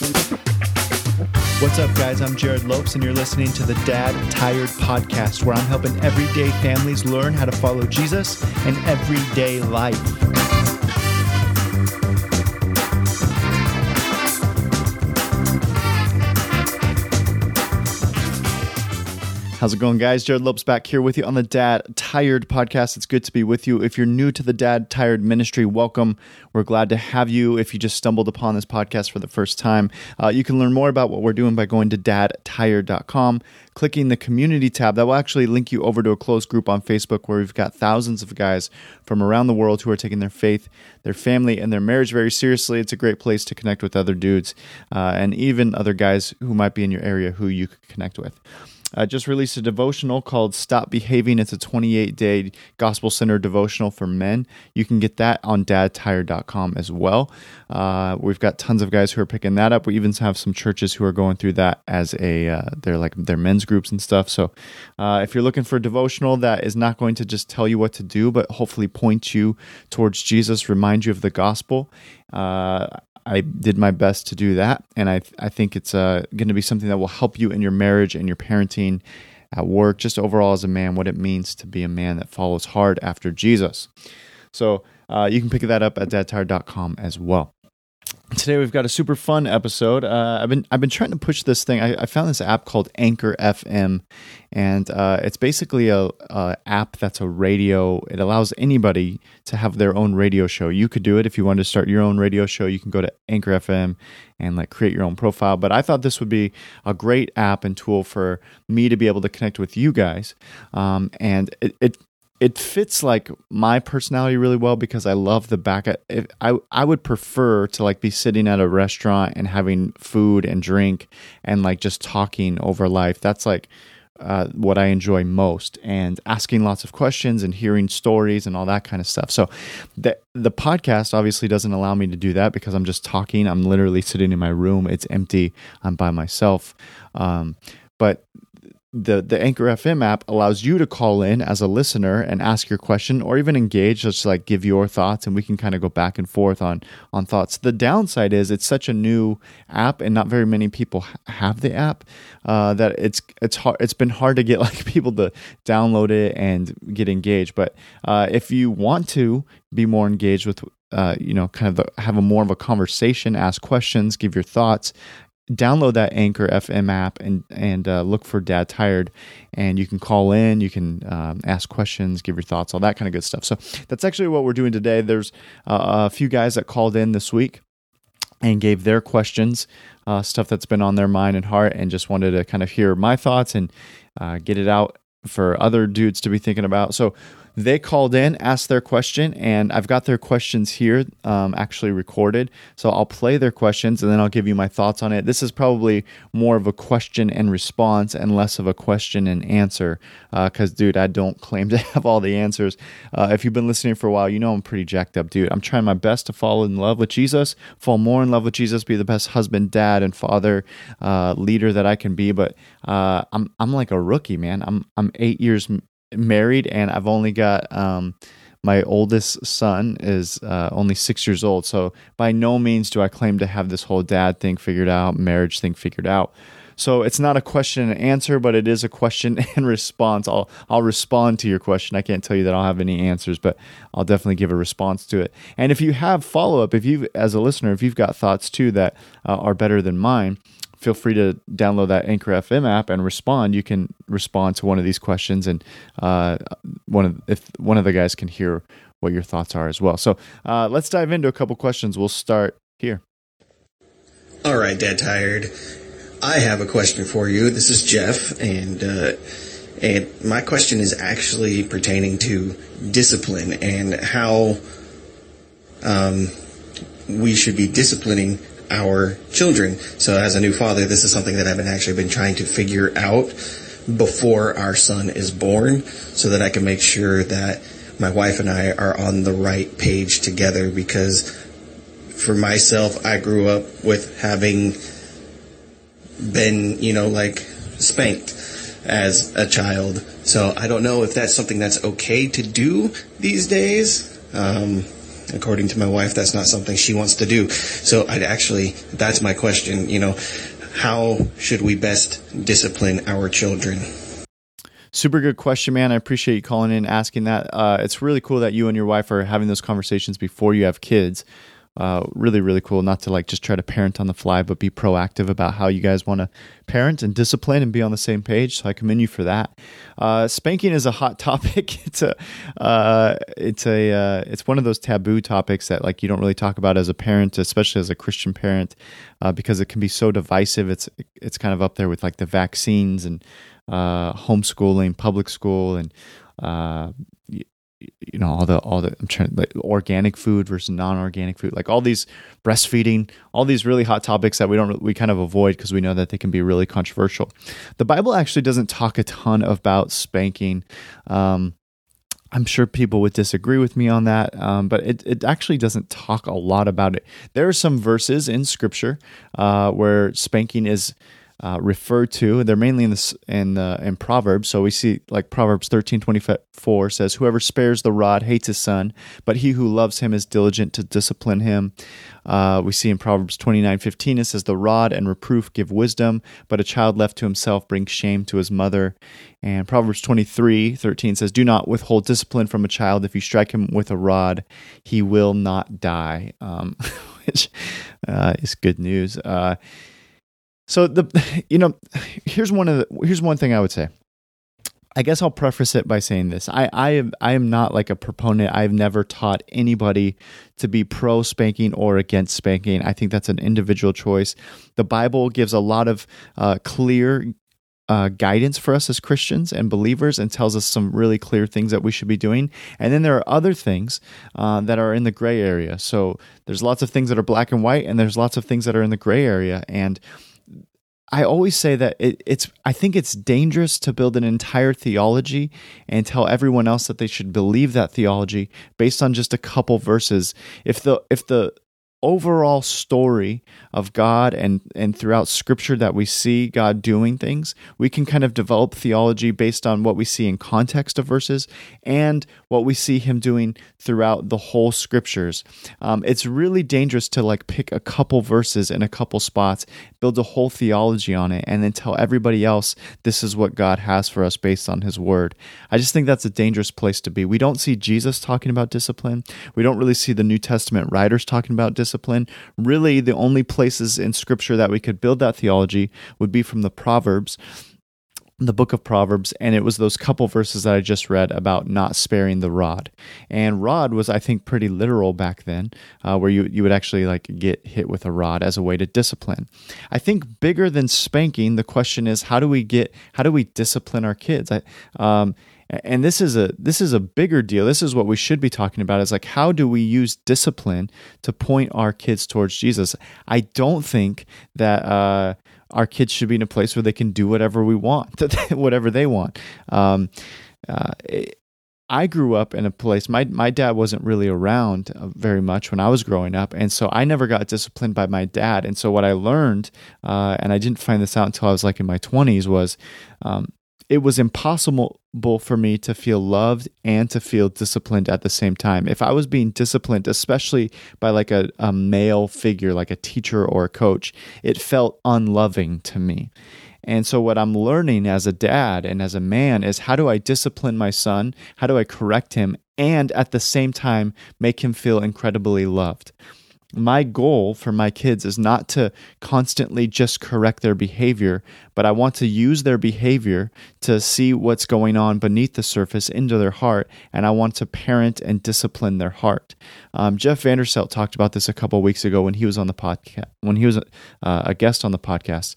What's up, guys? I'm Jerrad Lopes, and you're listening to the Dad Tired Podcast, where I'm helping everyday families learn how to follow Jesus in everyday life. How's it going, guys? Jerrad Lopes back here with you on the Dad Tired podcast. It's good to be with you. If you're new to the Dad Tired ministry, welcome. We're glad to have you. If you just stumbled upon this podcast for the first time, uh, you can learn more about what we're doing by going to dadtired.com, clicking the community tab. That will actually link you over to a closed group on Facebook where we've got thousands of guys from around the world who are taking their faith, their family, and their marriage very seriously. It's a great place to connect with other dudes uh, and even other guys who might be in your area who you could connect with. I just released a devotional called Stop Behaving. It's a 28 day gospel centered devotional for men. You can get that on dadtired.com as well. Uh, we've got tons of guys who are picking that up. We even have some churches who are going through that as a, uh, they're like their men's groups and stuff. So uh, if you're looking for a devotional that is not going to just tell you what to do, but hopefully point you towards Jesus, remind you of the gospel, uh, I did my best to do that, and I I think it's uh, going to be something that will help you in your marriage and your parenting, at work, just overall as a man, what it means to be a man that follows hard after Jesus. So uh, you can pick that up at dadtired.com as well. Today we've got a super fun episode. Uh, I've been I've been trying to push this thing. I, I found this app called Anchor FM, and uh, it's basically a, a, app that's a radio. It allows anybody to have their own radio show. You could do it if you wanted to start your own radio show. You can go to Anchor FM and like create your own profile. But I thought this would be a great app and tool for me to be able to connect with you guys. Um, and it, it it fits like my personality really well because I love the back. If, I I would prefer to like be sitting at a restaurant and having food and drink and like just talking over life. That's like uh, what I enjoy most, and asking lots of questions and hearing stories and all that kind of stuff. So, the the podcast obviously doesn't allow me to do that because I'm just talking. I'm literally sitting in my room. It's empty. I'm by myself. Um, but the the Anchor FM app allows you to call in as a listener and ask your question or even engage just like give your thoughts and we can kind of go back and forth on on thoughts. The downside is it's such a new app and not very many people have the app uh, that it's it's hard it's been hard to get like people to download it and get engaged. But uh, if you want to be more engaged with uh, you know, kind of the, have a more of a conversation, ask questions, give your thoughts download that Anchor FM app and and uh, look for Dad Tired, and you can call in, you can um, ask questions, give your thoughts, all that kind of good stuff. So that's actually what we're doing today. There's uh, a few guys that called in this week and gave their questions, uh, stuff that's been on their mind and heart, and just wanted to kind of hear my thoughts and uh, get it out for other dudes to be thinking about. So they called in, asked their question, and I've got their questions here um, actually recorded. So I'll play their questions and then I'll give you my thoughts on it. This is probably more of a question and response and less of a question and answer because, uh, dude, I don't claim to have all the answers. Uh, if you've been listening for a while, you know I'm pretty jacked up, dude. I'm trying my best to fall in love with Jesus, fall more in love with Jesus, be the best husband, dad, and father, uh, leader that I can be. But uh, I'm I'm like a rookie, man. I'm I'm eight years married, and I've only got um, my oldest son is uh, only six years old. So by no means do I claim to have this whole dad thing figured out, marriage thing figured out. So it's not a question and answer, but it is a question and response. I'll I'll respond to your question. I can't tell you that I'll have any answers, but I'll definitely give a response to it. And if you have follow up, if you as a listener, if you've got thoughts too that uh, are better than mine, feel free to download that Anchor FM app and respond. You can respond to one of these questions, and uh, one of if one of the guys can hear what your thoughts are as well. So uh, let's dive into a couple questions. We'll start here. All right, Dad Tired. I have a question for you. This is Jeff, and uh, and my question is actually pertaining to discipline and how um, we should be disciplining our children. So as a new father, this is something that I've been actually been trying to figure out before our son is born so that I can make sure that my wife and I are on the right page together because for myself, I grew up with having been, you know, like spanked as a child. So I don't know if that's something that's okay to do these days. Um, according to my wife, that's not something she wants to do. So I'd actually, that's my question, you know, how should we best discipline our children? Super good question, man. I appreciate you calling in, asking that. Uh, it's really cool that you and your wife are having those conversations before you have kids. Uh, really, really cool. Not to like just try to parent on the fly, but be proactive about how you guys want to parent and discipline and be on the same page. So I commend you for that. Uh, spanking is a hot topic. It's a, uh, it's a, uh, it's one of those taboo topics that like you don't really talk about as a parent, especially as a Christian parent, uh, because it can be so divisive. It's, it's kind of up there with like the vaccines and uh, homeschooling, public school, and uh, you, know all the all the I'm trying like organic food versus non-organic food, like all these breastfeeding, all these really hot topics that we don't we kind of avoid because we know that they can be really controversial. The Bible actually doesn't talk a ton about spanking. Um, I'm sure people would disagree with me on that, um, but it, it actually doesn't talk a lot about it. There are some verses in Scripture uh, where spanking is uh, referred to. They're mainly in the in in Proverbs. So we see like Proverbs thirteen twenty four says, "Whoever spares the rod hates his son, but he who loves him is diligent to discipline him." Uh, we see in Proverbs twenty nine fifteen it says, "The rod and reproof give wisdom, but a child left to himself brings shame to his mother." And Proverbs twenty three thirteen says, "Do not withhold discipline from a child. If you strike him with a rod, he will not die." Um, which uh, is good news. So the you know here's one of the here's one thing I would say. I guess I'll preface it by saying this. I I am I am not like a proponent. I've never taught anybody to be pro spanking or against spanking. I think that's an individual choice. The Bible gives a lot of uh, clear uh, guidance for us as Christians and believers and tells us some really clear things that we should be doing. And then there are other things uh, that are in the gray area. So there's lots of things that are black and white, and there's lots of things that are in the gray area. And I always say that it, it's I think it's dangerous to build an entire theology and tell everyone else that they should believe that theology based on just a couple verses. If the if the overall story of God and and throughout scripture that we see God doing things, we can kind of develop theology based on what we see in context of verses and what we see him doing throughout the whole scriptures. Um, it's really dangerous to like pick a couple verses in a couple spots, build a whole theology on it, and then tell everybody else this is what God has for us based on his word. I just think that's a dangerous place to be. We don't see Jesus talking about discipline. We don't really see the New Testament writers talking about discipline discipline. Really, the only places in Scripture that we could build that theology would be from the Proverbs the book of Proverbs, and it was those couple verses that I just read about not sparing the rod. And rod was, I think, pretty literal back then, uh, where you you would actually like get hit with a rod as a way to discipline. I think bigger than spanking, the question is how do we get how do we discipline our kids? I, um, and this is a this is a bigger deal this is what we should be talking about is like how do we use discipline to point our kids towards jesus i don't think that uh, our kids should be in a place where they can do whatever we want whatever they want um, uh, I grew up in a place. My my dad wasn't really around uh, very much when I was growing up, and so I never got disciplined by my dad. And so what I learned, uh, and I didn't find this out until I was like in my twenties, was um, it was impossible for me to feel loved and to feel disciplined at the same time. If I was being disciplined, especially by like a, a male figure, like a teacher or a coach, it felt unloving to me. And so, what I'm learning as a dad and as a man is how do I discipline my son? How do I correct him? And at the same time, make him feel incredibly loved my goal for my kids is not to constantly just correct their behavior, but I want to use their behavior to see what's going on beneath the surface into their heart, and I want to parent and discipline their heart. Um, Jeff Vanderstelt talked about this a couple weeks ago when he was on the podcast, when he was uh, a guest on the podcast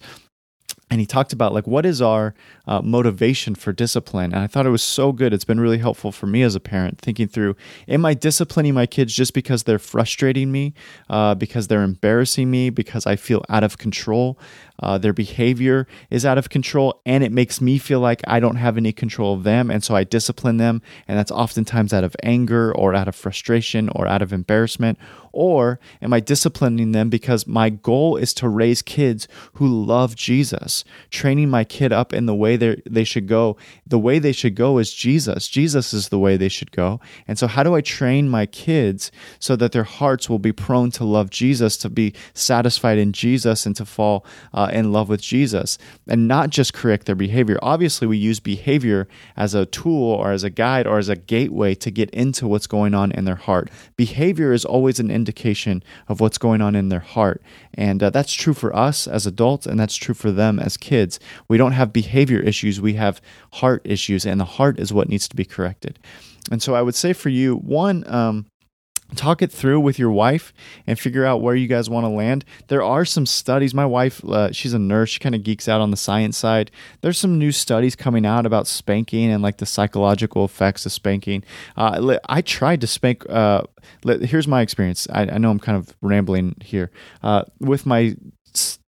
and he talked about like what is our uh, motivation for discipline. And i thought it was so good. It's been really helpful for me as a parent thinking through am i disciplining my kids just because they're frustrating me uh, because they're embarrassing me because i feel out of control uh, their behavior is out of control and it makes me feel like i don't have any control of them and so i discipline them and that's oftentimes out of anger or out of frustration or out of embarrassment? Or am I disciplining them because my goal is to raise kids who love Jesus, training my kid up in the way they should go? The way they should go is Jesus. Jesus is the way they should go. And so, how do I train my kids so that their hearts will be prone to love Jesus, to be satisfied in Jesus, and to fall uh, in love with Jesus, and not just correct their behavior? Obviously, we use behavior as a tool or as a guide or as a gateway to get into what's going on in their heart. Behavior is always an indication of what's going on in their heart. And uh, that's true for us as adults, and that's true for them as kids. We don't have behavior issues, we have heart issues, and the heart is what needs to be corrected. And so I would say for you, one, um, talk it through with your wife and figure out where you guys want to land. There are some studies. My wife, uh, she's a nurse. She kind of geeks out on the science side. There's some new studies coming out about spanking and like the psychological effects of spanking. Uh, I tried to spank. Uh, here's my experience. I, I, know I'm kind of rambling here. Uh, with my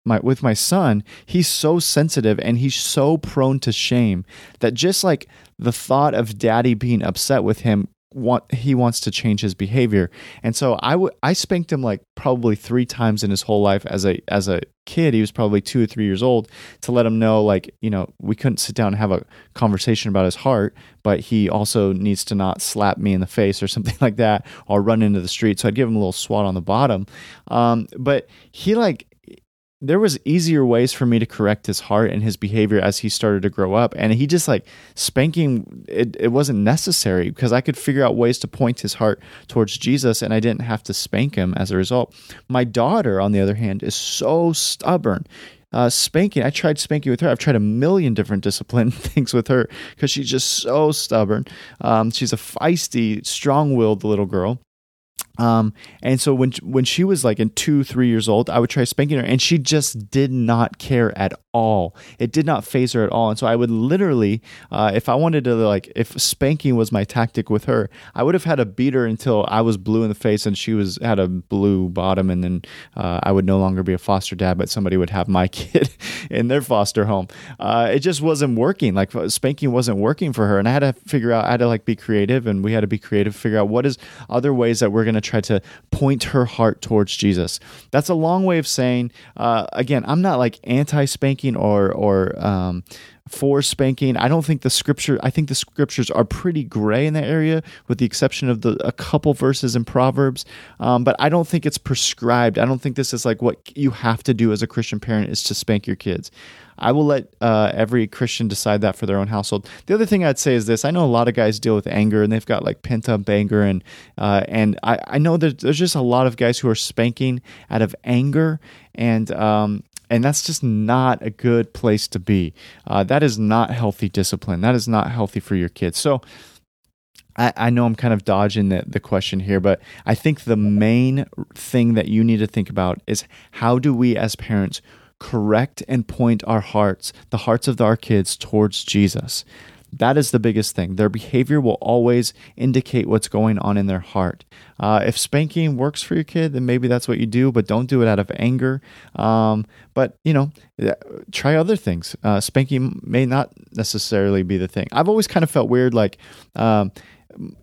my with my son, he's so sensitive and he's so prone to shame that just like the thought of daddy being upset with him want he wants to change his behavior. And so I would I spanked him like probably three times in his whole life as a as a kid. He was probably two or three years old to let him know like you know we couldn't sit down and have a conversation about his heart but he also needs to not slap me in the face or something like that or run into the street. So i'd give him a little swat on the bottom. Um, but he like there was easier ways for me to correct his heart and his behavior as he started to grow up and he just like spanking it, it wasn't necessary because i could figure out ways to point his heart towards jesus and i didn't have to spank him as a result my daughter on the other hand is so stubborn uh, spanking. I tried spanking with her. I've tried a million different discipline things with her because she's just so stubborn. Um, she's a feisty, strong-willed little girl. Um, and so when when she was like in two, three years old, I would try spanking her, and she just did not care at all. It did not phase her at all. And so I would literally, uh, if I wanted to, like, if spanking was my tactic with her, I would have had to beat her until I was blue in the face and she was had a blue bottom, and then uh, I would no longer be a foster dad, but somebody would have my kid in their foster home. Uh, it just wasn't working. Like spanking wasn't working for her, and I had to figure out. I had to like be creative, and we had to be creative, figure out what is other ways that we're going to try to point her heart towards Jesus. That's a long way of saying. Uh, again, I'm not like anti spanking spanking or or um, for spanking. I don't think the scripture. I think the scriptures are pretty gray in that area, with the exception of the a couple verses in Proverbs. Um, but I don't think it's prescribed. I don't think this is like what you have to do as a Christian parent is to spank your kids. I will let uh, every Christian decide that for their own household. The other thing I'd say is this: I know a lot of guys deal with anger, and they've got like pent up anger, and uh, and I, I know that there's just a lot of guys who are spanking out of anger, and um, and that's just not a good place to be. Uh, that is not healthy discipline. That is not healthy for your kids. So, I, I know I'm kind of dodging the, the question here, but I think the main thing that you need to think about is how do we as parents correct and point our hearts, the hearts of our kids, towards Jesus? That is the biggest thing. Their behavior will always indicate what's going on in their heart. Uh, if spanking works for your kid, then maybe that's what you do, but don't do it out of anger. Um, but, you know, try other things. Uh, spanking may not necessarily be the thing. I've always kind of felt weird, like, um,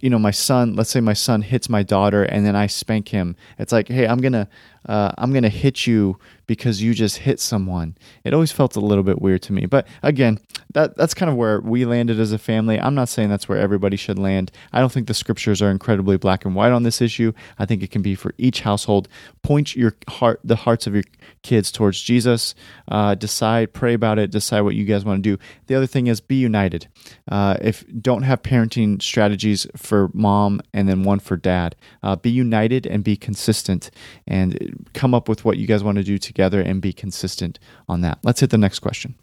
you know, my son, let's say my son hits my daughter and then I spank him. It's like, hey, I'm going to uh, I'm going to hit you because you just hit someone. It always felt a little bit weird to me. But again, that that's kind of where we landed as a family. I'm not saying that's where everybody should land. I don't think the scriptures are incredibly black and white on this issue. I think it can be for each household. Point your heart, the hearts of your kids towards Jesus. Uh, decide, pray about it. Decide what you guys want to do. The other thing is be united. Uh, if don't have parenting strategies for mom and then one for dad, uh, be united and be consistent and come up with what you guys want to do together and be consistent on that. Let's hit the next question.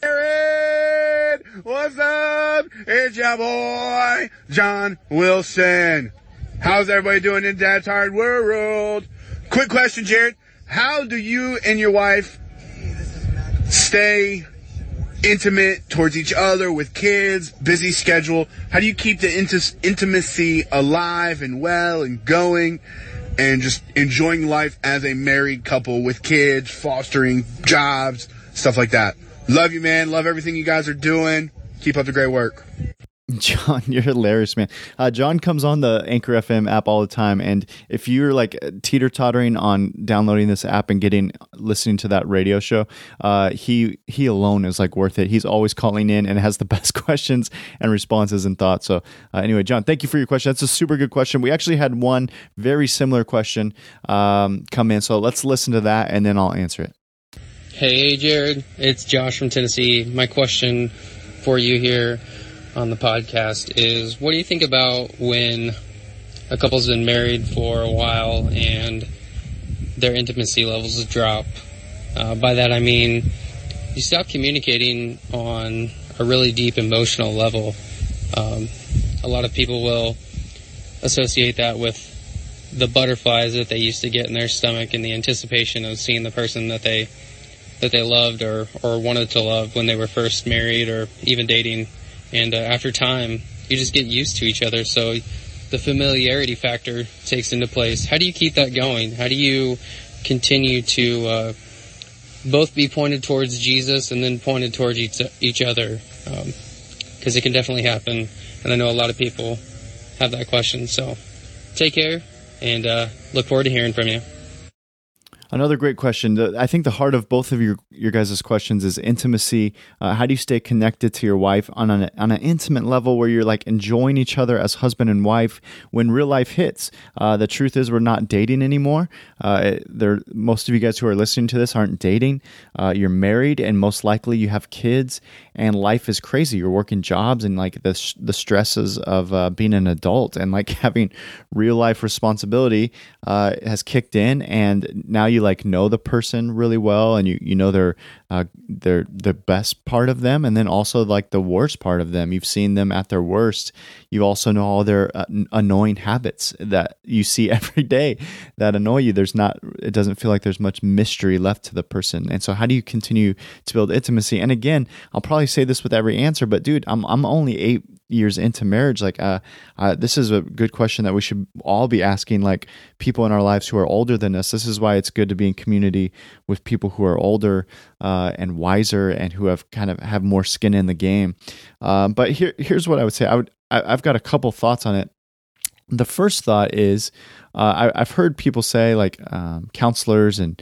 Jerrad, what's up? It's your boy, John Wilson. How's everybody doing in Dad Tired World? Quick question, Jerrad. How do you and your wife stay intimate towards each other with kids, busy schedule? How do you keep the int- intimacy alive and well and going? And just enjoying life as a married couple with kids, fostering jobs, stuff like that. Love you, man. Love everything you guys are doing. Keep up the great work. John, you're hilarious, man. Uh, John comes on the Anchor FM app all the time, and if you're like teeter tottering on downloading this app and getting listening to that radio show, uh, he he alone is like worth it. He's always calling in and has the best questions and responses and thoughts. So uh, anyway, John, thank you for your question. That's a super good question. We actually had one very similar question um, come in, so let's listen to that and then I'll answer it. Hey, Jerrad, it's Josh from Tennessee. My question for you here on the podcast is what do you think about when a couple's been married for a while and their intimacy levels drop? Uh, by that I mean you stop communicating on a really deep emotional level. Um, a lot of people will associate that with the butterflies that they used to get in their stomach and the anticipation of seeing the person that they that they loved or, or wanted to love when they were first married or even dating. And uh, after time, you just get used to each other. So the familiarity factor takes into place. How do you keep that going? How do you continue to uh, both be pointed towards Jesus and then pointed towards each, each other? Because um, it can definitely happen. And I know a lot of people have that question. So take care and uh, look forward to hearing from you. Another great question. I think the heart of both of your your guys' questions is intimacy. Uh, how do you stay connected to your wife on an on an intimate level where you're like enjoying each other as husband and wife when real life hits? Uh, the truth is, we're not dating anymore. Uh, there, most of you guys who are listening to this aren't dating. Uh, you're married, and most likely you have kids, and life is crazy. You're working jobs and like the the stresses of uh, being an adult and like having real life responsibility uh, has kicked in, and now you like know the person really well and you you know their uh, their the best part of them and then also like the worst part of them. You've seen them at their worst. You also know all their uh, annoying habits that you see every day that annoy you. There's not it doesn't feel like there's much mystery left to the person. And so how do you continue to build intimacy? And again I'll probably say this with every answer but dude I'm I'm only 8 years into marriage like uh, uh, this is a good question that we should all be asking like people in our lives who are older than us. This is why it's good to be in community with people who are older uh, and wiser and who have kind of have more skin in the game. Um, but here here's what i would say. I would I, have got a couple thoughts on it. The first thought is uh, I, have heard people say like um, counselors and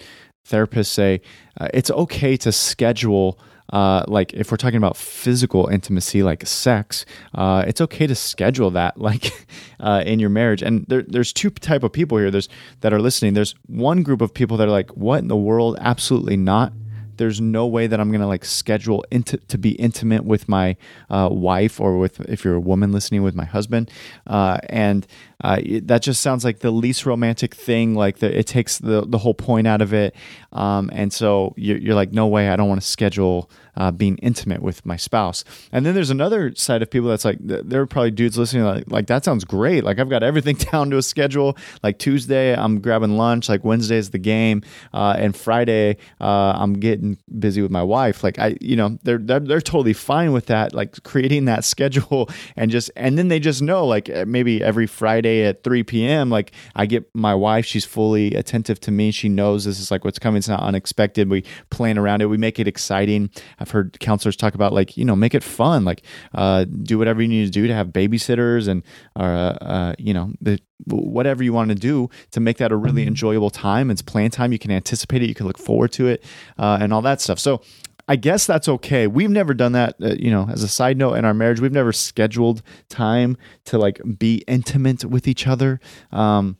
therapists say uh, it's okay to schedule uh, like if we're talking about physical intimacy, like sex, uh, it's okay to schedule that, like uh, in your marriage. And there, there's two type of people here. There's that are listening. There's one group of people that are like, "What in the world? Absolutely not." there's no way that I'm gonna like schedule into to be intimate with my uh, wife or with if you're a woman listening with my husband, uh, and uh, that just sounds like the least romantic thing. Like the, it takes the the whole point out of it, um, and so you're, you're, like, no way, I don't want to schedule uh, being intimate with my spouse. And then there's another side of people that's like, there are probably dudes listening like, like that sounds great. Like I've got everything down to a schedule. Like Tuesday, I'm grabbing lunch. Like Wednesday is the game, uh, and Friday, uh, I'm getting busy with my wife. Like I, you know, they're, they're they're totally fine with that. Like creating that schedule and just and then they just know like maybe every Friday at 3 p.m. Like I get my wife, she's fully attentive to me. She knows this is like what's coming. It's not unexpected. We plan around it. We make it exciting. I've heard counselors talk about like you know make it fun. Like uh, do whatever you need to do to have babysitters and uh, uh, you know the whatever you want to do to make that a really enjoyable time. It's plan time. You can anticipate it. You can look forward to it, uh, and all that stuff. So I guess that's okay. We've never done that. Uh, you know, as a side note in our marriage, we've never scheduled time to like be intimate with each other. Um,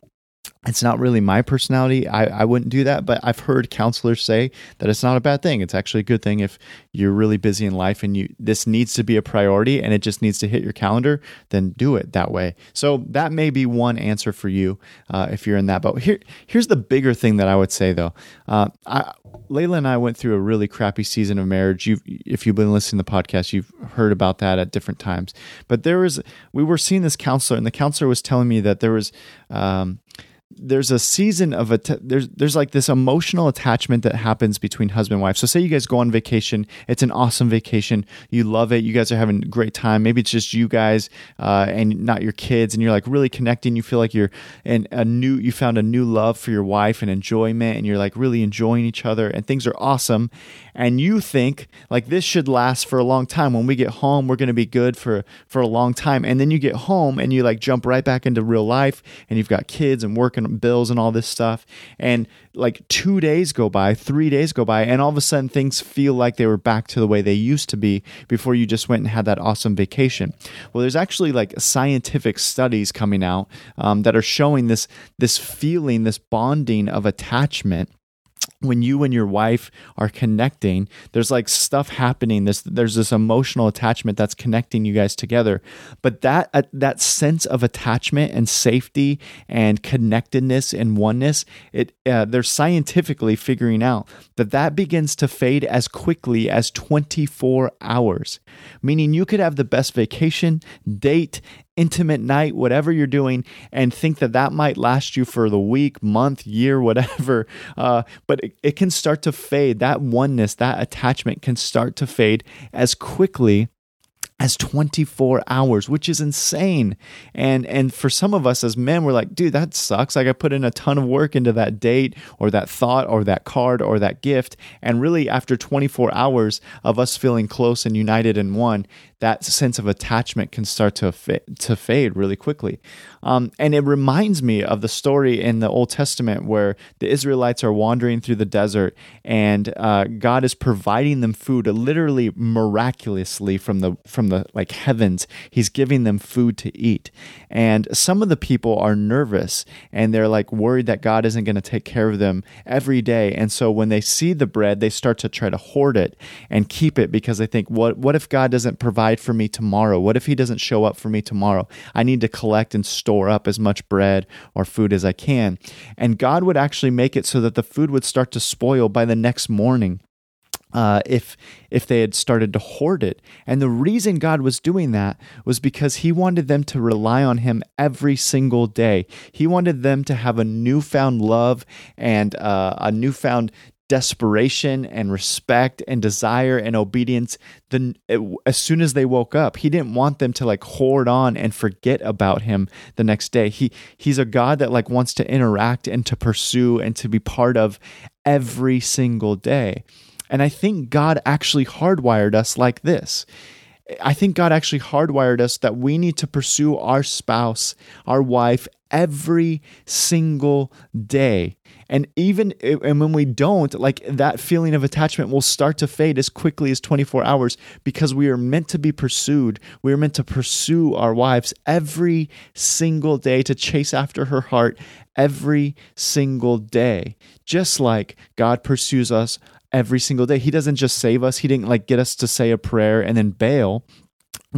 it's not really my personality. I, I wouldn't do that, but I've heard counselors say that it's not a bad thing. It's actually a good thing if you're really busy in life and you this needs to be a priority and it just needs to hit your calendar, then do it that way. So that may be one answer for you uh, if you're in that. boat. here here's the bigger thing that I would say though. Uh, I, Layla and I went through a really crappy season of marriage. You, if you've been listening to the podcast, you've heard about that at different times. But there was, we were seeing this counselor, and the counselor was telling me that there was. Um, there's a season of a there's there's like this emotional attachment that happens between husband and wife. So say you guys go on vacation, it's an awesome vacation, you love it, you guys are having a great time. Maybe it's just you guys uh, and not your kids, and you're like really connecting. You feel like you're in a new you found a new love for your wife and enjoyment, and you're like really enjoying each other, and things are awesome. And you think like this should last for a long time. When we get home, we're going to be good for for a long time, and then you get home and you like jump right back into real life, and you've got kids and working bills and all this stuff. And like two days go by, three days go by, and all of a sudden things feel like they were back to the way they used to be before you just went and had that awesome vacation. Well, there's actually like scientific studies coming out um, that are showing this this feeling, this bonding of attachment when you and your wife are connecting there's like stuff happening. This there's this emotional attachment that's connecting you guys together. But that uh, that sense of attachment and safety and connectedness and oneness it uh, they're scientifically figuring out that that begins to fade as quickly as 24 hours. Meaning you could have the best vacation date intimate night, whatever you're doing, and think that that might last you for the week, month, year, whatever. Uh, but it, it can start to fade. That oneness, that attachment can start to fade as quickly as 24 hours, which is insane. And and for some of us as men, we're like, dude, that sucks. Like I put in a ton of work into that date or that thought or that card or that gift. And really after 24 hours of us feeling close and united in one, that sense of attachment can start to fa- to fade really quickly. Um, and it reminds me of the story in the Old Testament where the Israelites are wandering through the desert and uh, God is providing them food, literally miraculously from the from the like heavens. He's giving them food to eat, and some of the people are nervous and they're like worried that God isn't going to take care of them every day. And so when they see the bread, they start to try to hoard it and keep it because they think, what what if God doesn't provide provide for me tomorrow? What if he doesn't show up for me tomorrow? I need to collect and store up as much bread or food as I can. And God would actually make it so that the food would start to spoil by the next morning. Uh, if if they had started to hoard it. And the reason God was doing that was because He wanted them to rely on Him every single day. He wanted them to have a newfound love and uh, a newfound desperation and respect and desire and obedience then as soon as they woke up he didn't want them to like hoard on and forget about him the next day he he's a god that like wants to interact and to pursue and to be part of every single day and i think god actually hardwired us like this I think God actually hardwired us that we need to pursue our spouse, our wife, every single day. And even and when we don't, like that feeling of attachment will start to fade as quickly as 24 hours because we are meant to be pursued. We are meant to pursue our wives every single day to chase after her heart every single day. Just like God pursues us every single day. He doesn't just save us. He didn't like get us to say a prayer and then bail.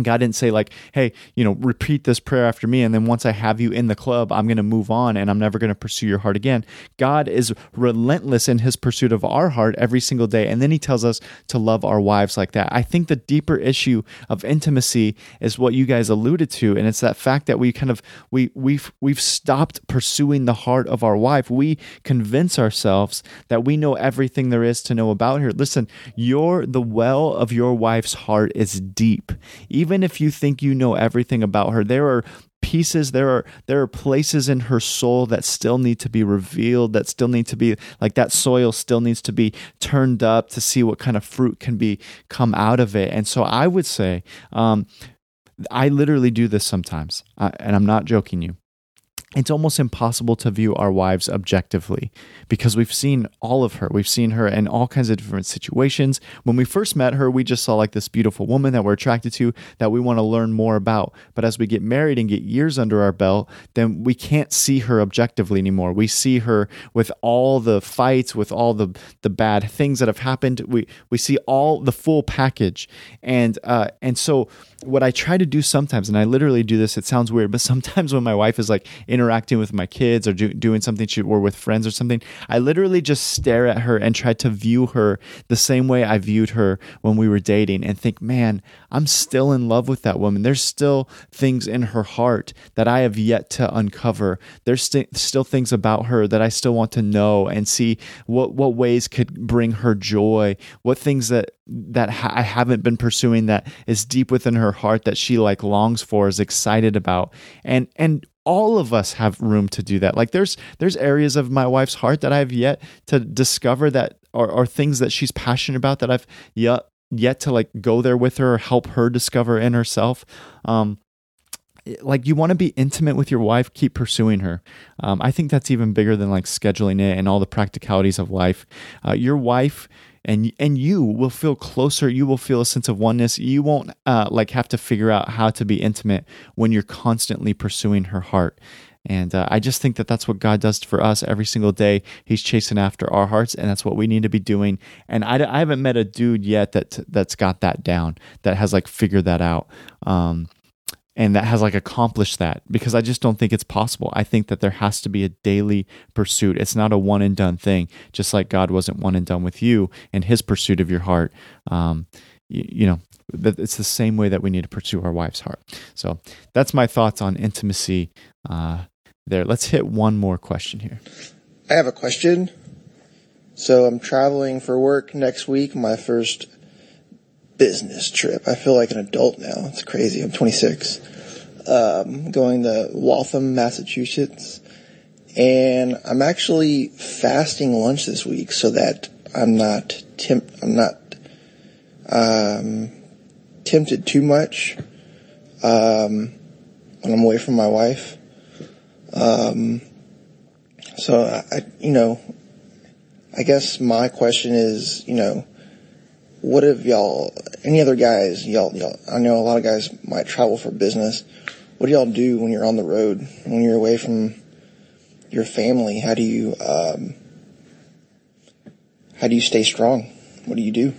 God didn't say like, "Hey, you know, repeat this prayer after me, and then once I have you in the club, I'm going to move on, and I'm never going to pursue your heart again." God is relentless in His pursuit of our heart every single day, and then He tells us to love our wives like that. I think the deeper issue of intimacy is what you guys alluded to, and it's that fact that we kind of we we've we've stopped pursuing the heart of our wife. We convince ourselves that we know everything there is to know about her. Listen, your the well of your wife's heart is deep. Even if you think you know everything about her, there are pieces there are there are places in her soul that still need to be revealed that still need to be like that soil still needs to be turned up to see what kind of fruit can be come out of it. And so i would say um, i literally do this sometimes. Uh, and i'm not joking you it's almost impossible to view our wives objectively because we've seen all of her. We've seen her in all kinds of different situations. When we first met her, we just saw like this beautiful woman that we're attracted to that we want to learn more about. But as we get married and get years under our belt, then we can't see her objectively anymore. We see her with all the fights, with all the the bad things that have happened. We we see all the full package, and uh, and so what I try to do sometimes, and I literally do this. It sounds weird, but sometimes when my wife is like interacting with my kids or do, doing something she, or with friends or something, I literally just stare at her and try to view her the same way I viewed her when we were dating and think, man, I'm still in love with that woman. There's still things in her heart that I have yet to uncover. There's st- still things about her that I still want to know and see what, what ways could bring her joy, what things that that ha- I haven't been pursuing that is deep within her heart that she like longs for is excited about. And and all of us have room to do that. Like there's there's areas of my wife's heart that I've yet to discover that are, are things that she's passionate about that I've yet yet to like go there with her or help her discover in herself. Um like you want to be intimate with your wife keep pursuing her. Um, i think that's even bigger than like scheduling it and all the practicalities of life. Uh, your wife and and you will feel closer you will feel a sense of oneness you won't uh, like have to figure out how to be intimate when you're constantly pursuing her heart and uh, I just think that that's what God does for us every single day. He's chasing after our hearts, and that's what we need to be doing. And I, I haven't met a dude yet that that's got that down, that has like figured that out. Um, and that has like accomplished that because I just don't think it's possible. I think that there has to be a daily pursuit. It's not a one and done thing, just like God wasn't one and done with you and his pursuit of your heart. Um, you, you know, it's the same way that we need to pursue our wife's heart. So that's my thoughts on intimacy uh, there. Let's hit one more question here. I have a question. So I'm traveling for work next week, my first business trip. I feel like an adult now. It's crazy. I'm 26. Um, going to Waltham, Massachusetts. And I'm actually fasting lunch this week so that I'm not temp- I'm not um, tempted too much um, when I'm away from my wife. Um, so I, you know, I guess my question is, you know, what have y'all, any other guys, y'all, y'all, I know a lot of guys might travel for business. What do y'all do when you're on the road, when you're away from your family? How do you, um, how do you stay strong? What do you do?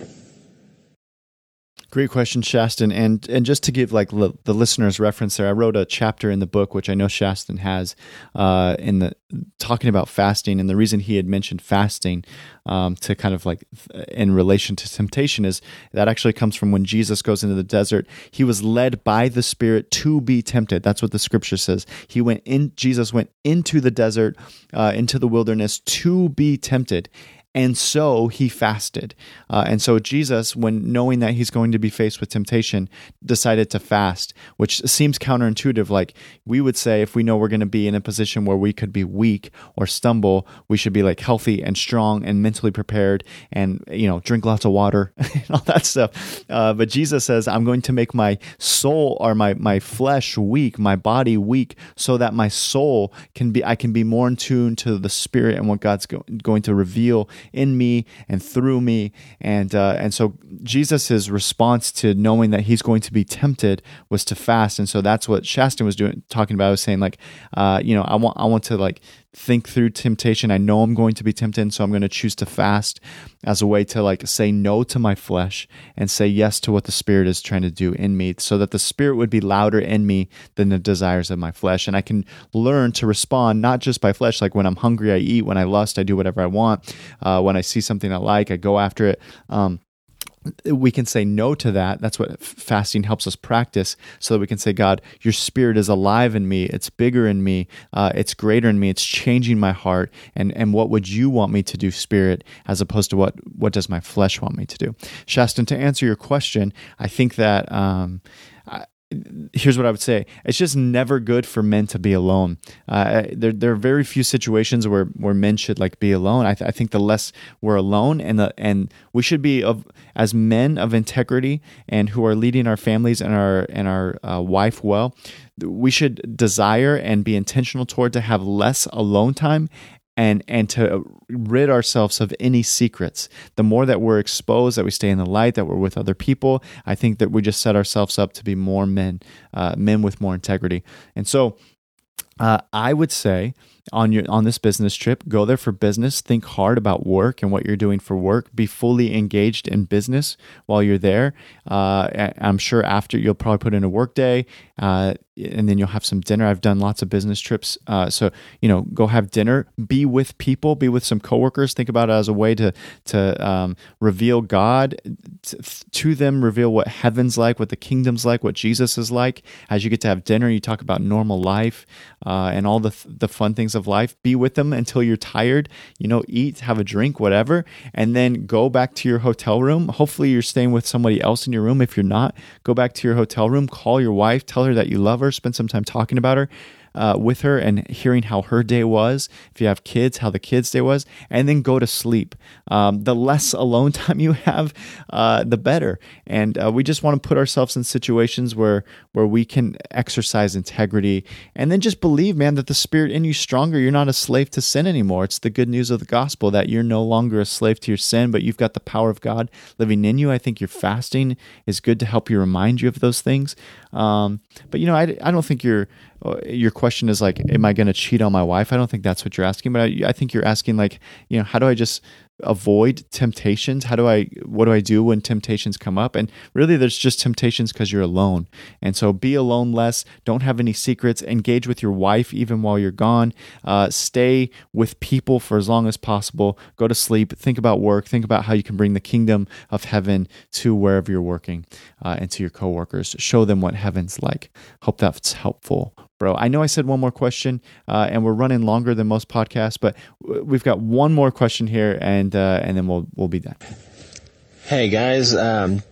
Great question, Shaston. And and just to give like the listeners reference there, I wrote a chapter in the book, which I know Shaston has, uh, in the talking about fasting. And the reason he had mentioned fasting um, to kind of like in relation to temptation is that actually comes from when Jesus goes into the desert. He was led by the Spirit to be tempted. That's what the Scripture says. He went in. Jesus went into the desert, uh, into the wilderness to be tempted and so he fasted. Uh, and so Jesus, when knowing that he's going to be faced with temptation, decided to fast, which seems counterintuitive. Like we would say, if we know we're going to be in a position where we could be weak or stumble, we should be like healthy and strong and mentally prepared and, you know, drink lots of water and all that stuff. Uh, but Jesus says, I'm going to make my soul or my, my flesh weak, my body weak, so that my soul can be, I can be more in tune to the spirit and what God's go- going to reveal in me and through me. And uh, and so Jesus' response to knowing that he's going to be tempted was to fast. And so that's what Shaston was doing, talking about. I was saying like, uh, you know, I want I want to like think through temptation. I know I'm going to be tempted, so I'm going to choose to fast as a way to like say no to my flesh and say yes to what the spirit is trying to do in me so that the spirit would be louder in me than the desires of my flesh and I can learn to respond not just by flesh like when I'm hungry I eat, when I lust I do whatever I want, uh, when I see something I like I go after it. Um, we can say no to that. That's what fasting helps us practice so that we can say, God, your spirit is alive in me. It's bigger in me. Uh, it's greater in me. It's changing my heart. And, and what would you want me to do, spirit, as opposed to what, what does my flesh want me to do? Shaston, to answer your question, I think that, um, here's what I would say: it's just never good for men to be alone. Uh, there, there are very few situations where, where men should like be alone. I, th- I think the less we're alone, and the and we should be of as men of integrity and who are leading our families and our and our uh, wife well. We should desire and be intentional toward to have less alone time and and to rid ourselves of any secrets. The more that we're exposed that we stay in the light that we're with other people i think that we just set ourselves up to be more men uh, men with more integrity. And so uh, I would say on your on this business trip, go there for business. Think hard about work and what you're doing for work. Be fully engaged in business while you're there. Uh, I'm sure after you'll probably put in a work day, uh, and then you'll have some dinner. I've done lots of business trips, uh, so you know, go have dinner. Be with people. Be with some coworkers. Think about it as a way to to um, reveal God to them. Reveal what heaven's like, what the kingdom's like, what Jesus is like. As you get to have dinner, you talk about normal life uh, and all the the fun things of life. Be with them until you're tired. You know, eat, have a drink, whatever, and then go back to your hotel room. Hopefully, you're staying with somebody else in your room. If you're not, go back to your hotel room. Call your wife. Tell her that you love her. Spend some time talking about her uh, with her and hearing how her day was. If you have kids, how the kids' day was, and then go to sleep. Um, the less alone time you have, uh, the better. And uh, we just want to put ourselves in situations where where we can exercise integrity, and then just believe, man, that the Spirit in you stronger. You're not a slave to sin anymore. It's the good news of the gospel that you're no longer a slave to your sin, but you've got the power of God living in you. I think your fasting is good to help you remind you of those things. Um, but you know, I, I don't think you're uh, your question is like, am I going to cheat on my wife? I don't think that's what you're asking, but I, I think you're asking like, you know, how do I just avoid temptations? How do i what do i do when temptations come up? And really there's just temptations because you're alone. And so be alone less. Don't have any secrets. Engage with your wife even while you're gone. Uh, stay with people for as long as possible. Go to sleep. Think about work. Think about how you can bring the kingdom of heaven to wherever you're working uh, and to your coworkers. Show them what heaven's like. Hope that's helpful bro. I know I said one more question, uh, and we're running longer than most podcasts, but we've got one more question here, and uh, and then we'll we'll be done. Hey guys, um,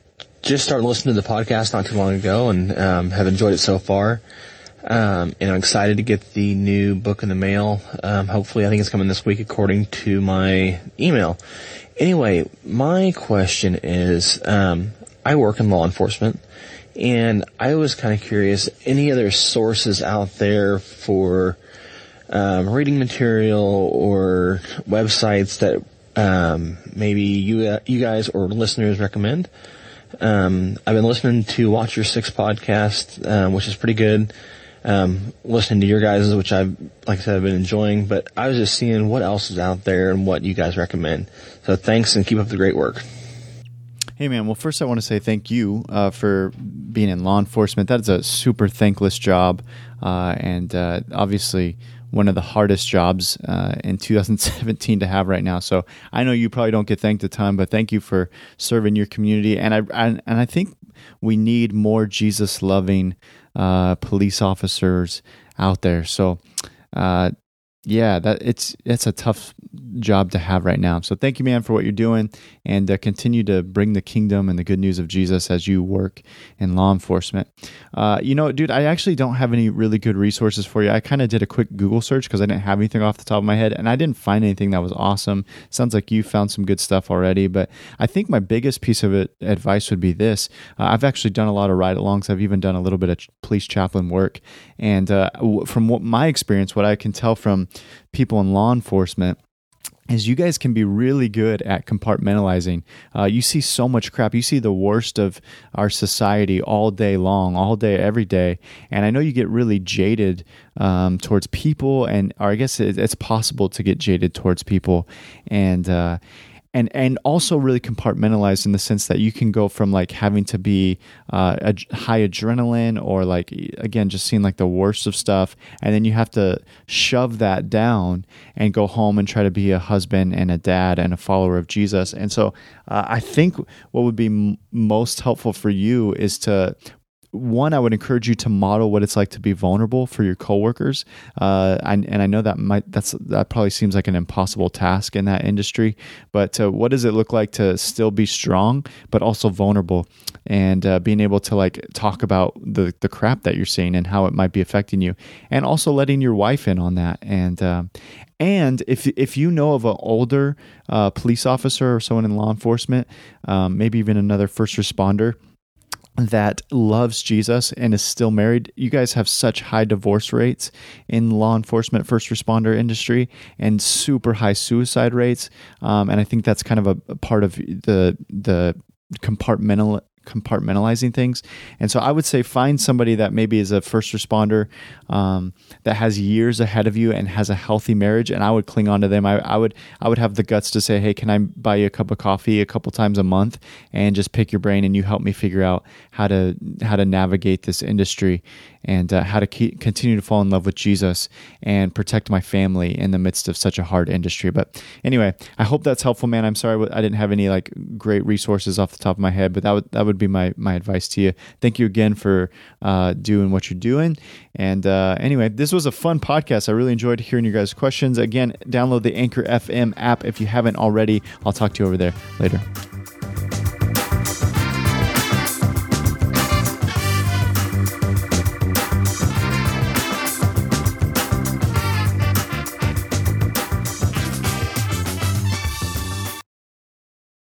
just started listening to the podcast not too long ago, and um, have enjoyed it so far. Um, and I'm excited to get the new book in the mail. Um, hopefully, I think it's coming this week, according to my email. Anyway, my question is, um, I work in law enforcement. And I was kind of curious, any other sources out there for um, reading material or websites that um, maybe you you guys or listeners recommend? Um, I've been listening to Watch Your Six podcast, um, which is pretty good. Um, listening to your guys, which I've, like I said, I've been enjoying, but I was just seeing what else is out there and what you guys recommend. So thanks and keep up the great work. Hey, man. Well, first, I want to say thank you uh, for being in law enforcement. That is a super thankless job, uh, and uh, obviously one of the hardest jobs uh, in 2017 to have right now. So I know you probably don't get thanked a ton, but thank you for serving your community. And I and, and I think we need more Jesus loving uh, police officers out there. So uh, yeah, that it's it's a tough job to have right now. So thank you, man, for what you're doing, and uh, continue to bring the kingdom and the good news of Jesus as you work in law enforcement. Uh, you know, dude, I actually don't have any really good resources for you. I kind of did a quick Google search because I didn't have anything off the top of my head, and I didn't find anything that was awesome. Sounds like you found some good stuff already, but I think my biggest piece of it, advice would be this: uh, I've actually done a lot of ride-alongs. I've even done a little bit of police chaplain work, and uh, from what my experience, what I can tell from people in law enforcement is you guys can be really good at compartmentalizing. Uh, you see so much crap. You see the worst of our society all day long, all day, every day. And I know you get really jaded um, towards people, and or I guess it, it's possible to get jaded towards people. And uh, and and also really compartmentalized in the sense that you can go from like having to be uh, a high adrenaline or like again just seeing like the worst of stuff and then you have to shove that down and go home and try to be a husband and a dad and a follower of jesus. And so uh, i think what would be m- most helpful for you is to one, I would encourage you to model what it's like to be vulnerable for your coworkers. Uh, and, and I know that might that's that probably seems like an impossible task in that industry. But uh, what does it look like to still be strong but also vulnerable, and uh, being able to like talk about the the crap that you're seeing and how it might be affecting you, and also letting your wife in on that. And um, and if if you know of an older uh, police officer or someone in law enforcement, um, maybe even another first responder that loves Jesus and is still married. You guys have such high divorce rates in law enforcement, first responder industry, and super high suicide rates. Um, and I think that's kind of a, a part of the the compartmental compartmentalizing things. And so I would say find somebody that maybe is a first responder um, that has years ahead of you and has a healthy marriage, and I would cling on to them. I, I would I would have the guts to say, hey, can I buy you a cup of coffee a couple times a month and just pick your brain and you help me figure out how to how to navigate this industry and uh, how to keep, continue to fall in love with Jesus and protect my family in the midst of such a hard industry. But anyway, I hope that's helpful, man. I'm sorry I didn't have any like great resources off the top of my head, but that would that would be my my advice to you. Thank you again for uh, doing what you're doing. And uh, anyway, this was a fun podcast. I really enjoyed hearing your guys' questions. Again, download the Anchor FM app if you haven't already. I'll talk to you over there later.